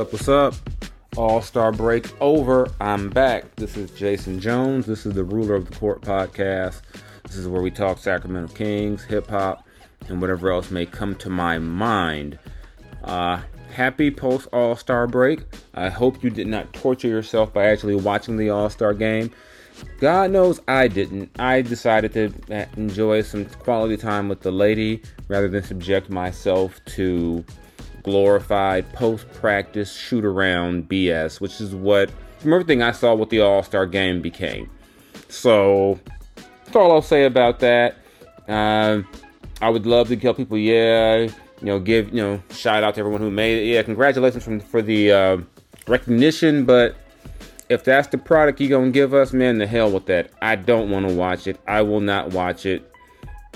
Up? What's up? All Star break over. I'm back. This is Jason Jones. This is the Ruler of the Court podcast. This is where we talk Sacramento Kings, hip hop, and whatever else may come to my mind. Uh, happy post All Star break. I hope you did not torture yourself by actually watching the All Star game. God knows I didn't. I decided to enjoy some quality time with the lady rather than subject myself to glorified post practice shoot around BS, which is what, from everything I saw, what the All Star game became. So, that's all I'll say about that. Um, I would love to tell people, yeah, you know, give, you know, shout out to everyone who made it. Yeah, congratulations from, for the uh, recognition, but if that's the product you're gonna give us, man, the hell with that. I don't want to watch it. I will not watch it.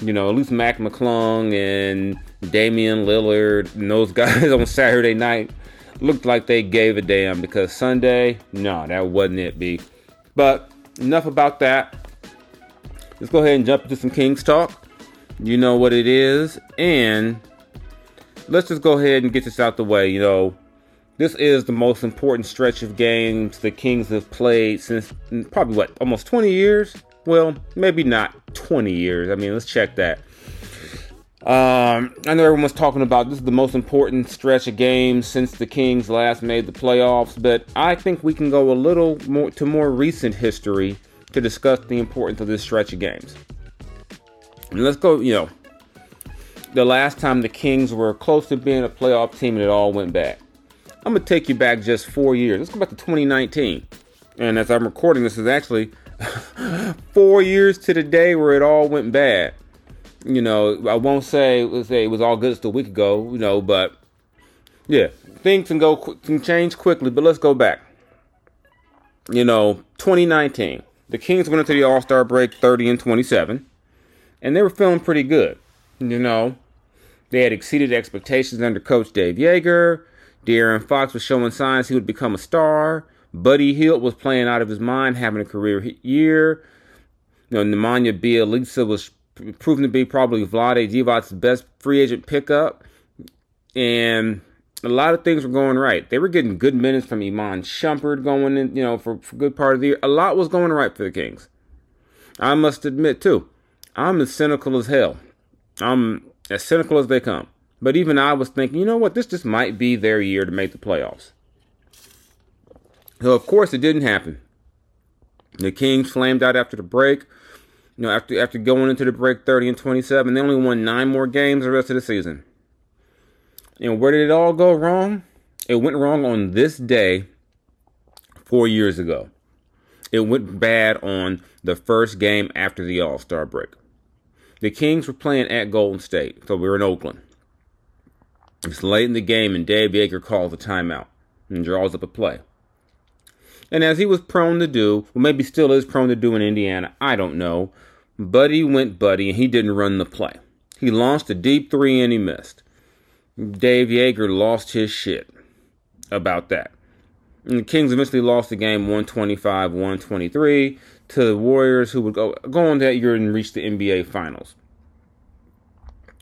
You know, at least Mac McClung and Damian Lillard and those guys on Saturday night looked like they gave a damn because Sunday, no, that wasn't it, B. But enough about that. Let's go ahead and jump into some Kings talk. You know what it is, and let's just go ahead and get this out the way. You know, this is the most important stretch of games the Kings have played since probably what almost 20 years. Well, maybe not 20 years. I mean, let's check that. Um, I know everyone's talking about this is the most important stretch of games since the Kings last made the playoffs, but I think we can go a little more to more recent history to discuss the importance of this stretch of games. And let's go, you know, the last time the Kings were close to being a playoff team and it all went bad. I'm gonna take you back just four years. Let's go back to 2019. And as I'm recording this, is actually four years to the day where it all went bad. You know, I won't say say it was all good just a week ago. You know, but yeah, things can go can change quickly. But let's go back. You know, 2019, the Kings went into the All Star break 30 and 27, and they were feeling pretty good. You know, they had exceeded expectations under Coach Dave Joerger. De'Aaron Fox was showing signs he would become a star. Buddy Hield was playing out of his mind, having a career year. You know, Nemanja Bjelica was proven to be probably Vlade Divac's best free agent pickup. And a lot of things were going right. They were getting good minutes from Iman Shumpert going in, you know, for, for a good part of the year. A lot was going right for the Kings. I must admit, too, I'm as cynical as hell. I'm as cynical as they come. But even I was thinking, you know what, this just might be their year to make the playoffs. So, of course, it didn't happen. The Kings flamed out after the break. You know, after after going into the break 30 and 27, they only won nine more games the rest of the season. And where did it all go wrong? It went wrong on this day four years ago. It went bad on the first game after the All Star break. The Kings were playing at Golden State, so we were in Oakland. It's late in the game, and Dave Joerger calls a timeout and draws up a play. And as he was prone to do, well, maybe still is prone to do in Indiana, I don't know. Buddy went buddy, and he didn't run the play. He launched a deep three and he missed. Dave Joerger lost his shit about that. And the Kings eventually lost the game 125 123 to the Warriors, who would go, go on that year and reach the NBA Finals.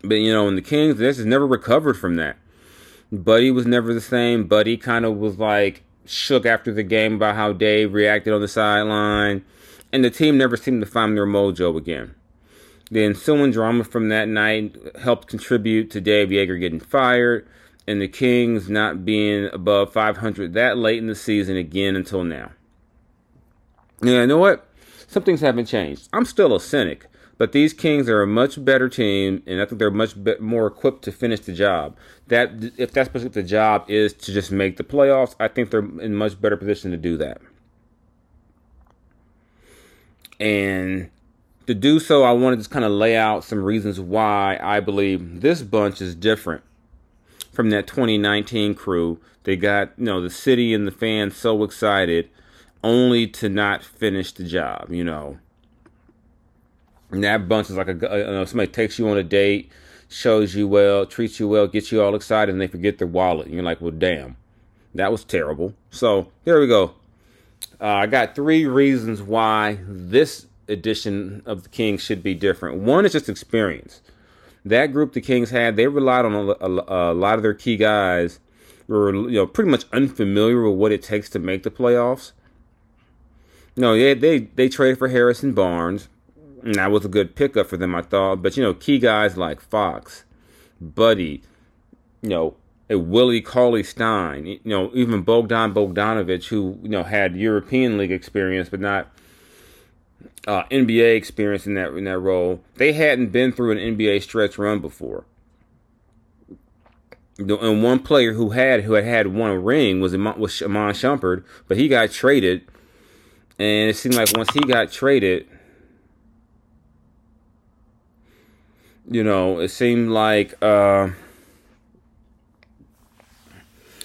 But, you know, in the Kings, this has never recovered from that. Buddy was never the same. Buddy kind of was like shook after the game about how Dave reacted on the sideline. And the team never seemed to find their mojo again. The ensuing drama from that night helped contribute to Dave Joerger getting fired and the Kings not being above 500 that late in the season again until now. Yeah, you know what? Some things haven't changed. I'm still a cynic, but these Kings are a much better team, and I think they're much more equipped to finish the job. That if that's what the job is to just make the playoffs, I think they're in much better position to do that. And to do so, I want to just kind of lay out some reasons why I believe this bunch is different from that 2019 crew. They got, you know, the city and the fans so excited only to not finish the job, you know. And that bunch is like a, you know, somebody takes you on a date, shows you well, treats you well, gets you all excited, and they forget their wallet. And you're like, well, damn, that was terrible. So there we go. Uh, I got three reasons why this edition of the Kings should be different. One is just experience. That group the Kings had, they relied on a, a, a lot of their key guys were you know pretty much unfamiliar with what it takes to make the playoffs. No, they they they traded for Harrison Barnes, and that was a good pickup for them, I thought. But you know, key guys like Fox, Buddy, you know, a Willie Cauley Stein, you know, even Bogdan Bogdanovic, who you know had European League experience but not uh, NBA experience in that in that role. They hadn't been through an NBA stretch run before. And one player who had who had had one ring was was Iman Shumpert, but he got traded, and it seemed like once he got traded, you know, it seemed like uh,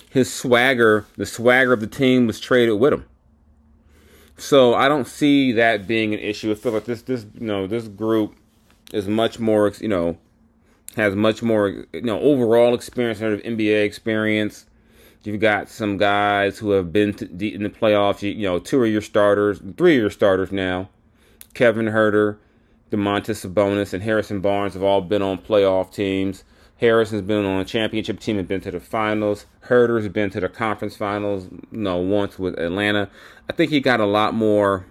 his swagger, the swagger of the team, was traded with him. So I don't see that being an issue. I feel like this this you know this group is much more you know has much more you know overall experience sort of NBA experience. You've got some guys who have been to, in the playoffs. You, you know, two of your starters, three of your starters now. Kevin Huerter, Domantas Sabonis, and Harrison Barnes have all been on playoff teams. Harrison's been on a championship team and been to the finals. Huerter's been to the conference finals, you know, once with Atlanta. I think he got a lot more,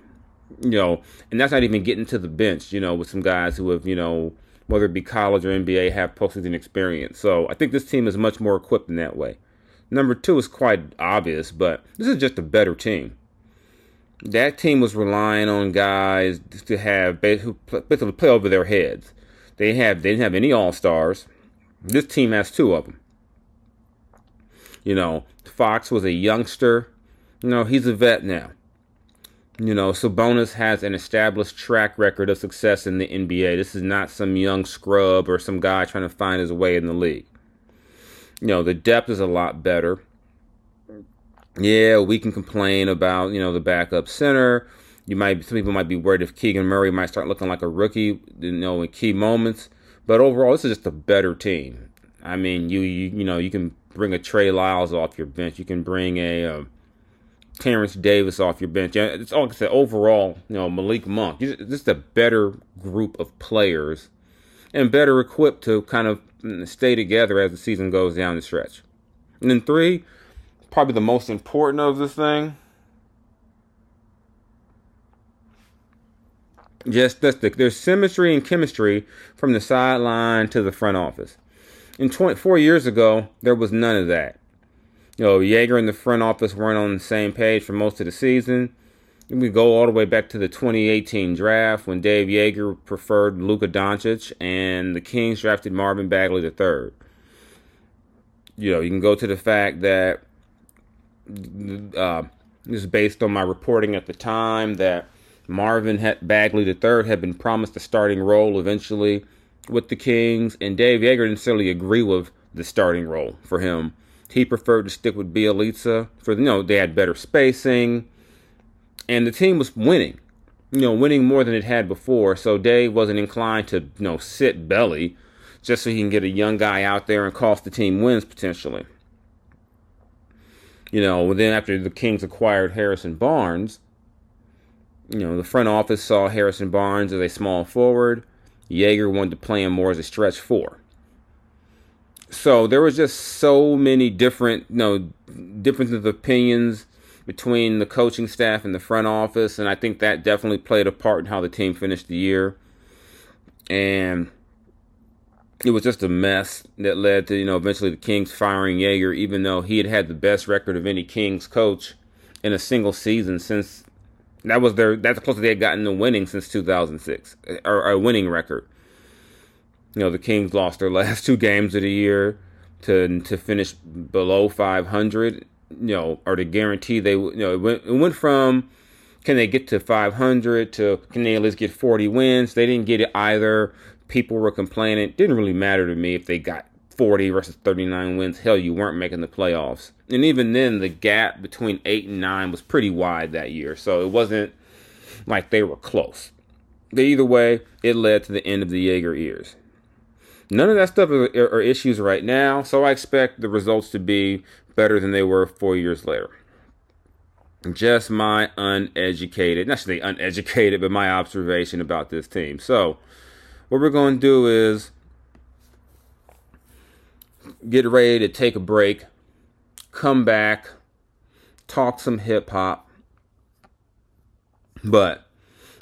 you know, and that's not even getting to the bench, you know, with some guys who have, you know, whether it be college or NBA, have postseason experience. So I think this team is much more equipped in that way. Number two is quite obvious, but this is just a better team. That team was relying on guys to have basically play over their heads. They have they didn't have any all stars. This team has two of them. You know, Fox was a youngster. You know, he's a vet now. You know, Sabonis has an established track record of success in the NBA. This is not some young scrub or some guy trying to find his way in the league. You know, the depth is a lot better. Yeah, we can complain about, you know, the backup center. You might some people might be worried if Keegan Murray might start looking like a rookie, you know, in key moments. But overall, this is just a better team. I mean, you you, you know you can bring a Trey Lyles off your bench. You can bring a uh, Terrence Davis off your bench. It's all like I said. Overall, you know Malik Monk. Just a better group of players and better equipped to kind of mm, stay together as the season goes down the stretch. And then three, probably the most important of this thing Just that's the, there's symmetry and chemistry from the sideline to the front office. In 24 years ago, there was none of that. You know, Joerger and the front office weren't on the same page for most of the season. We go all the way back to the 2018 draft when Dave Joerger preferred Luka Doncic and the Kings drafted Marvin Bagley III. You know, you can go to the fact that uh, this is based on my reporting at the time that Marvin Bagley III had been promised a starting role eventually with the Kings, and Dave Joerger didn't necessarily agree with the starting role for him. He preferred to stick with Bjelica for you know they had better spacing, and the team was winning, you know, winning more than it had before. So Dave wasn't inclined to you know sit belly just so he can get a young guy out there and cost the team wins potentially. You know, then after the Kings acquired Harrison Barnes, you know, the front office saw Harrison Barnes as a small forward. Joerger wanted to play him more as a stretch four. So there was just so many different, you know, differences of opinions between the coaching staff and the front office, and I think that definitely played a part in how the team finished the year. and it was just a mess that led to you know eventually the Kings firing Joerger, even though he had had the best record of any Kings coach in a single season since that was their that's the closest they had gotten to winning since 2006 uh, or a winning record. You know the Kings lost their last two games of the year to to finish below 500. You know, or to guarantee they you know it went, it went from can they get to 500 to can they at least get 40 wins? They didn't get it either people were complaining. It didn't really matter to me if they got 40 versus 39 wins. Hell, you weren't making the playoffs. And even then, the gap between 8 and 9 was pretty wide that year. So it wasn't like they were close. But either way, it led to the end of the Joerger years. None of that stuff are, issues right now. So I expect the results to be better than they were four years later. Just my uneducated, not say uneducated, but my observation about this team. So, what we're going to do is get ready to take a break, come back, talk some hip hop. But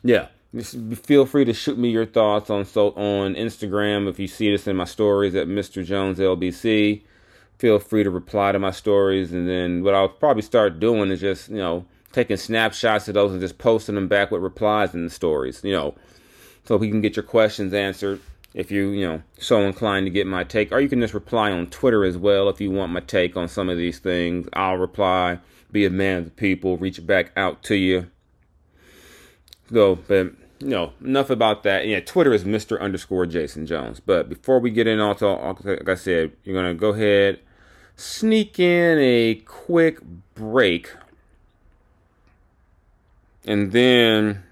yeah, feel free to shoot me your thoughts on so on Instagram if you see this in my stories at Mr. Jones LBC. Feel free to reply to my stories, and then what I'll probably start doing is just you know taking snapshots of those and just posting them back with replies in the stories. You know, so we can get your questions answered if you you know so inclined to get my take or you can just reply on twitter as well if you want my take on some of these things. I'll reply be a man of the people reach back out to you. So but you know enough about that. Yeah twitter is mr underscore jason jones. But before we get in also like i said you're gonna go ahead sneak in a quick break. And then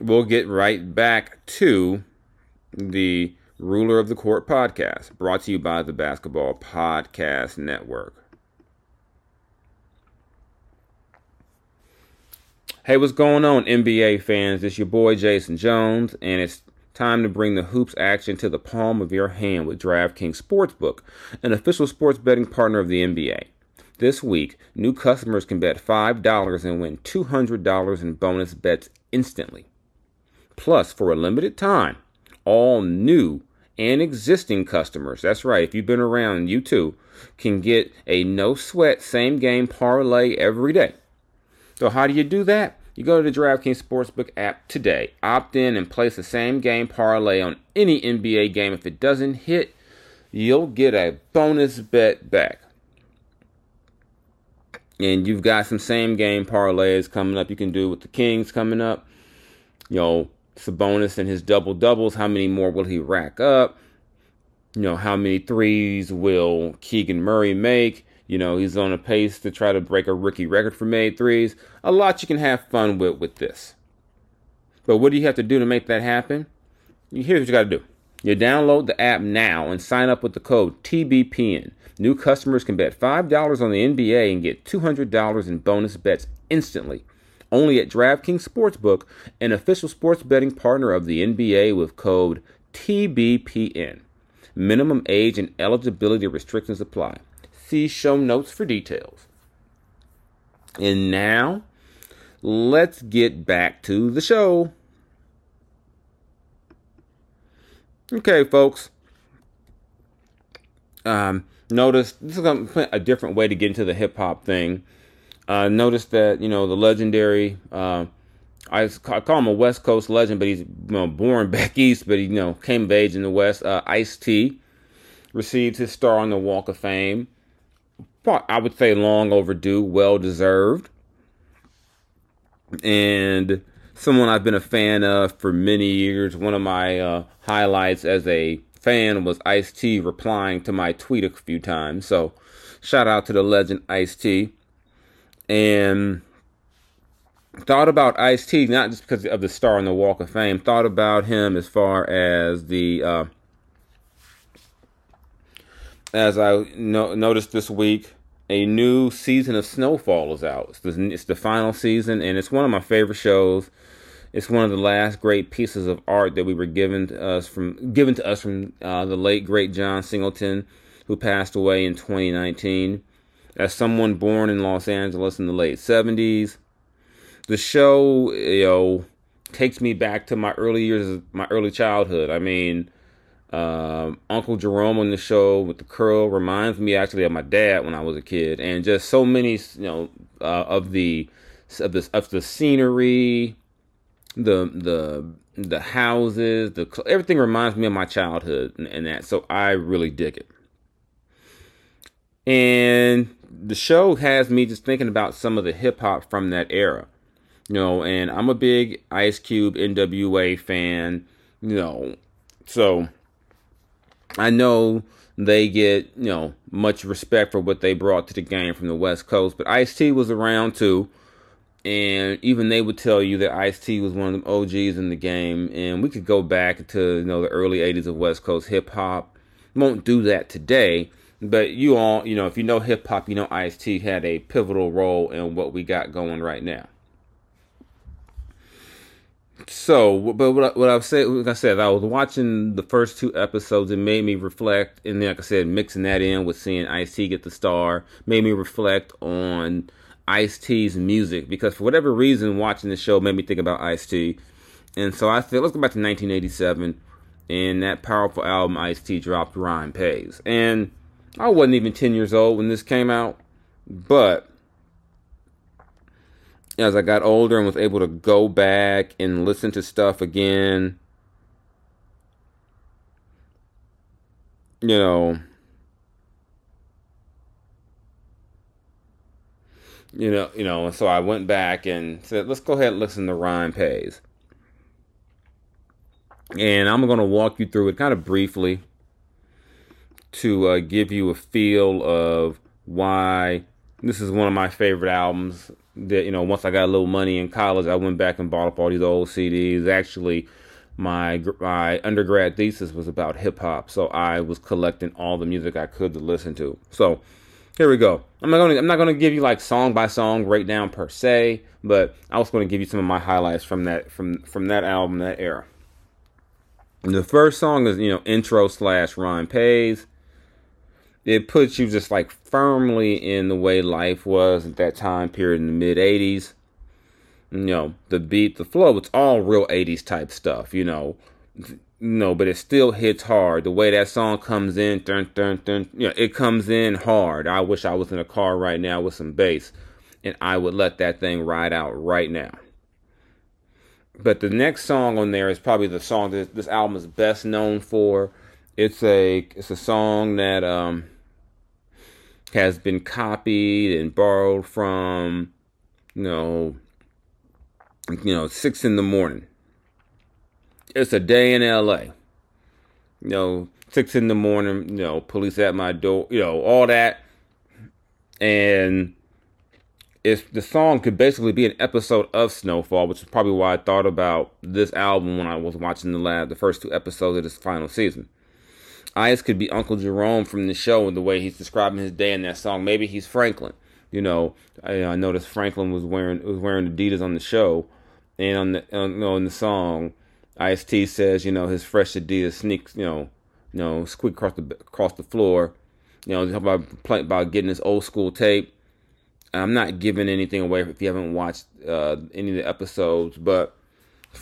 we'll get right back to the Ruler of the Court podcast, brought to you by the Basketball Podcast Network. Hey, what's going on, NBA fans? It's your boy Jason Jones, and it's time to bring the hoops action to the palm of your hand with DraftKings Sportsbook, an official sports betting partner of the NBA. This week, new customers can bet $5 and win $200 in bonus bets instantly. Plus, for a limited time, all new and existing customers, that's right, if you've been around, you too, can get a no sweat same game parlay every day. So, how do you do that? You go to the DraftKings Sportsbook app today, opt in, and place the same game parlay on any NBA game. If it doesn't hit, you'll get a bonus bet back. And you've got some same game parlays coming up. You can do with the Kings coming up. You know, Sabonis and his double doubles, how many more will he rack up? You know, how many threes will Keegan Murray make? You know, he's on a pace to try to break a rookie record for made threes. A lot you can have fun with with this. But what do you have to do to make that happen? Here's what you got to do. You download the app now and sign up with the code TBPN. New customers can bet $5 on the NBA and get $200 in bonus bets instantly only at DraftKings Sportsbook, an official sports betting partner of the NBA with code TBPN. Minimum age and eligibility restrictions apply. See show notes for details. And now, let's get back to the show. Okay, folks. Um, notice this is a different way to get into the hip hop thing. Uh, noticed that you know the legendary. Uh, I call him a West Coast legend, but he's you know, born back east, but he you know came of age in the West. Uh, Ice T received his star on the Walk of Fame. I would say long overdue, well deserved, and someone I've been a fan of for many years. One of my uh, highlights as a fan was Ice T replying to my tweet a few times. So, shout out to the legend Ice T and thought about Ice T not just because of the star on the Walk of Fame. Thought about him as far as the uh, as I no- noticed this week, a new season of Snowfall is out. It's the, it's the final season, and it's one of my favorite shows. It's one of the last great pieces of art that we were given to us from given to us from uh, the late great John Singleton, who passed away in 2019 as someone born in Los Angeles in the late 70s. The show, you know, takes me back to my early years, my early childhood. I mean, um, Uncle Jerome on the show with the curl reminds me actually of my dad when I was a kid, and just so many, you know, uh, of the of the of the scenery, the the the houses, the everything reminds me of my childhood and, and that. So I really dig it. And the show has me just thinking about some of the hip hop from that era. You know, and I'm a big Ice Cube NWA fan, you know. So I know they get, you know, much respect for what they brought to the game from the West Coast, but Ice T was around too. And even they would tell you that Ice T was one of the OGs in the game. And we could go back to, you know, the early 80s of West Coast hip hop. Won't do that today but you all, you know, if you know hip hop, you know Ice T had a pivotal role in what we got going right now. So, but what, what I've said, like I said, I was watching the first two episodes. It made me reflect, and then, like I said, mixing that in with seeing Ice T get the star made me reflect on Ice T's music because for whatever reason, watching the show made me think about Ice T. And so I said, let's go back to 1987 and that powerful album Ice T dropped, Rhyme Pays, and I wasn't even 10 years old when this came out, but as I got older and was able to go back and listen to stuff again, you know, you know, you know, so I went back and said, let's go ahead and listen to Rhyme Pays. And I'm going to walk you through it kind of briefly to uh, give you a feel of why this is one of my favorite albums. That you know, once I got a little money in college, I went back and bought up all these old CDs. Actually, my my undergrad thesis was about hip hop, so I was collecting all the music I could to listen to. So here we go. I'm not gonna I'm not gonna give you like song by song breakdown per se, but I was gonna give you some of my highlights from that from from that album that era. The first song is you know intro slash rhyme pays it puts you just like firmly in the way life was at that time period in the mid 80s you know the beat the flow it's all real 80s type stuff you know. Know but it still hits hard. The way that song comes in dun, dun, dun, you know, it comes in hard. I wish i was in a car right now with some bass and i would let that thing ride out right now. But the next song on there is probably the song that this album is best known for. It's a it's a song that um has been copied and borrowed from, you know, you know, six in the morning. It's a day in LA. You know, six in the morning, you know, police at my door, you know, all that. And it's the song could basically be an episode of Snowfall, which is probably why I thought about this album when I was watching the lab, the first two episodes of this final season. Ice could be Uncle Jerome from the show and the way he's describing his day in that song. Maybe he's Franklin. You know, I, I noticed Franklin was wearing was wearing Adidas on the show, and on the on, the song, Ice T says, you know, his fresh Adidas sneaks, you know, you know, squeak across the across the floor. You know, talk about about getting this old school tape. I'm not giving anything away if you haven't watched uh, any of the episodes, but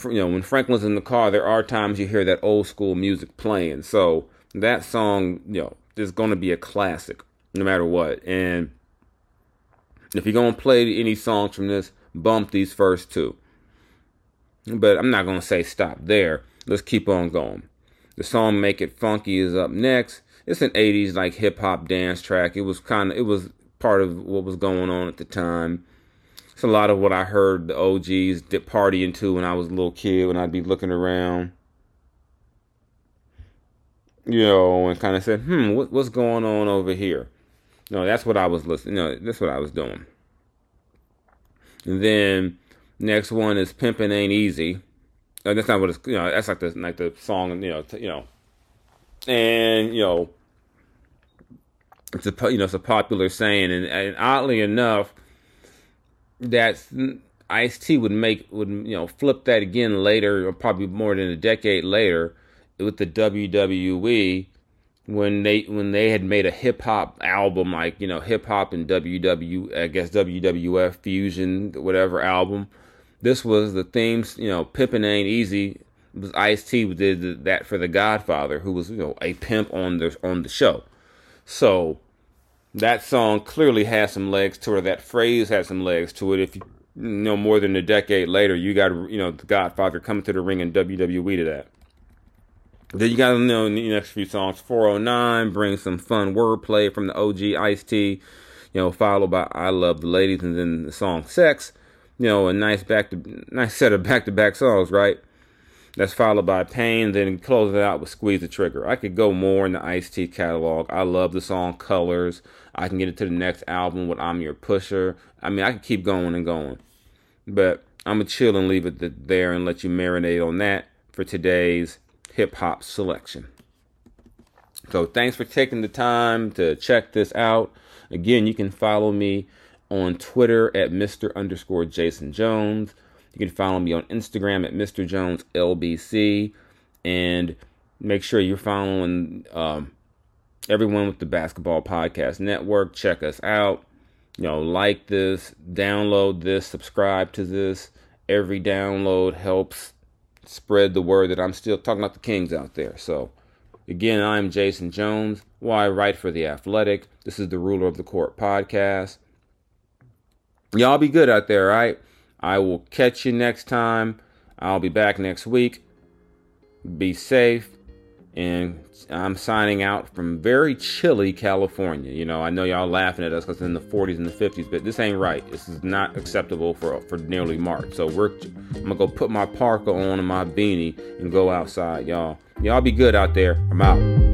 you know, when Franklin's in the car, there are times you hear that old school music playing. So that song, you know, is going to be a classic no matter what. And if you're going to play any songs from this, bump these first two. But I'm not going to say stop there. Let's keep on going. The song Make It Funky is up next. It's an 80s like hip hop dance track. It was kind of it was part of what was going on at the time. It's a lot of what I heard the OGs did partying to when I was a little kid when I'd be looking around you know, and kind of said, hmm, what, what's going on over here? No, that's what I was listening. No, that's what I was doing. And then next one is pimping Ain't Easy." Uh, that's not what it's. You know, that's like the like the song. You know, t- you know, and you know, it's a you know it's a popular saying, and, and oddly enough, that's Ice T would make would you know flip that again later, or probably more than a decade later with the WWE when they when they had made a hip hop album like you know hip hop and WW I guess WWF fusion whatever album This was the themes, you know, Pimpin' Ain't Easy. It was Ice T did that for The Godfather, who was, you know, a pimp on the on the show. So that song clearly has some legs to it. That phrase has some legs to it. If you, you know more than a decade later, you got you know the Godfather coming to the ring in WWE to that. Then you to know in the next few songs. 409 brings some fun wordplay from the OG Ice T, you know, followed by I Love the Ladies, and then the song Sex. You know, a nice back to nice set of back to back songs, right? That's followed by Pain, then close it out with Squeeze the Trigger. I could go more in the Ice T catalog. I love the song Colors. I can get it to the next album with I'm Your Pusher. I mean, I could keep going and going. But I'm going to chill and leave it there and let you marinate on that for today's hip hop selection. So thanks for taking the time to check this out. Again, you can follow me on Twitter at Mr. underscore Jason Jones. You can follow me on Instagram at Mr. Jones LBC. And make sure you're following um, everyone with the Basketball Podcast Network. Check us out. You know, like this, download this, subscribe to this. Every download helps spread the word that I'm still talking about the Kings out there. So, again, I'm Jason Jones. Why I write for The Athletic. This is the Ruler of the Court podcast. Y'all be good out there, right? I will catch you next time. I'll be back next week. Be safe. And I'm signing out from very chilly California. You know, I know y'all laughing at us because it's in the 40s and the 50s, but this ain't right. This is not acceptable for for nearly March. So we're I'm gonna go put my parka on and my beanie and go outside, y'all. Y'all be good out there. I'm out.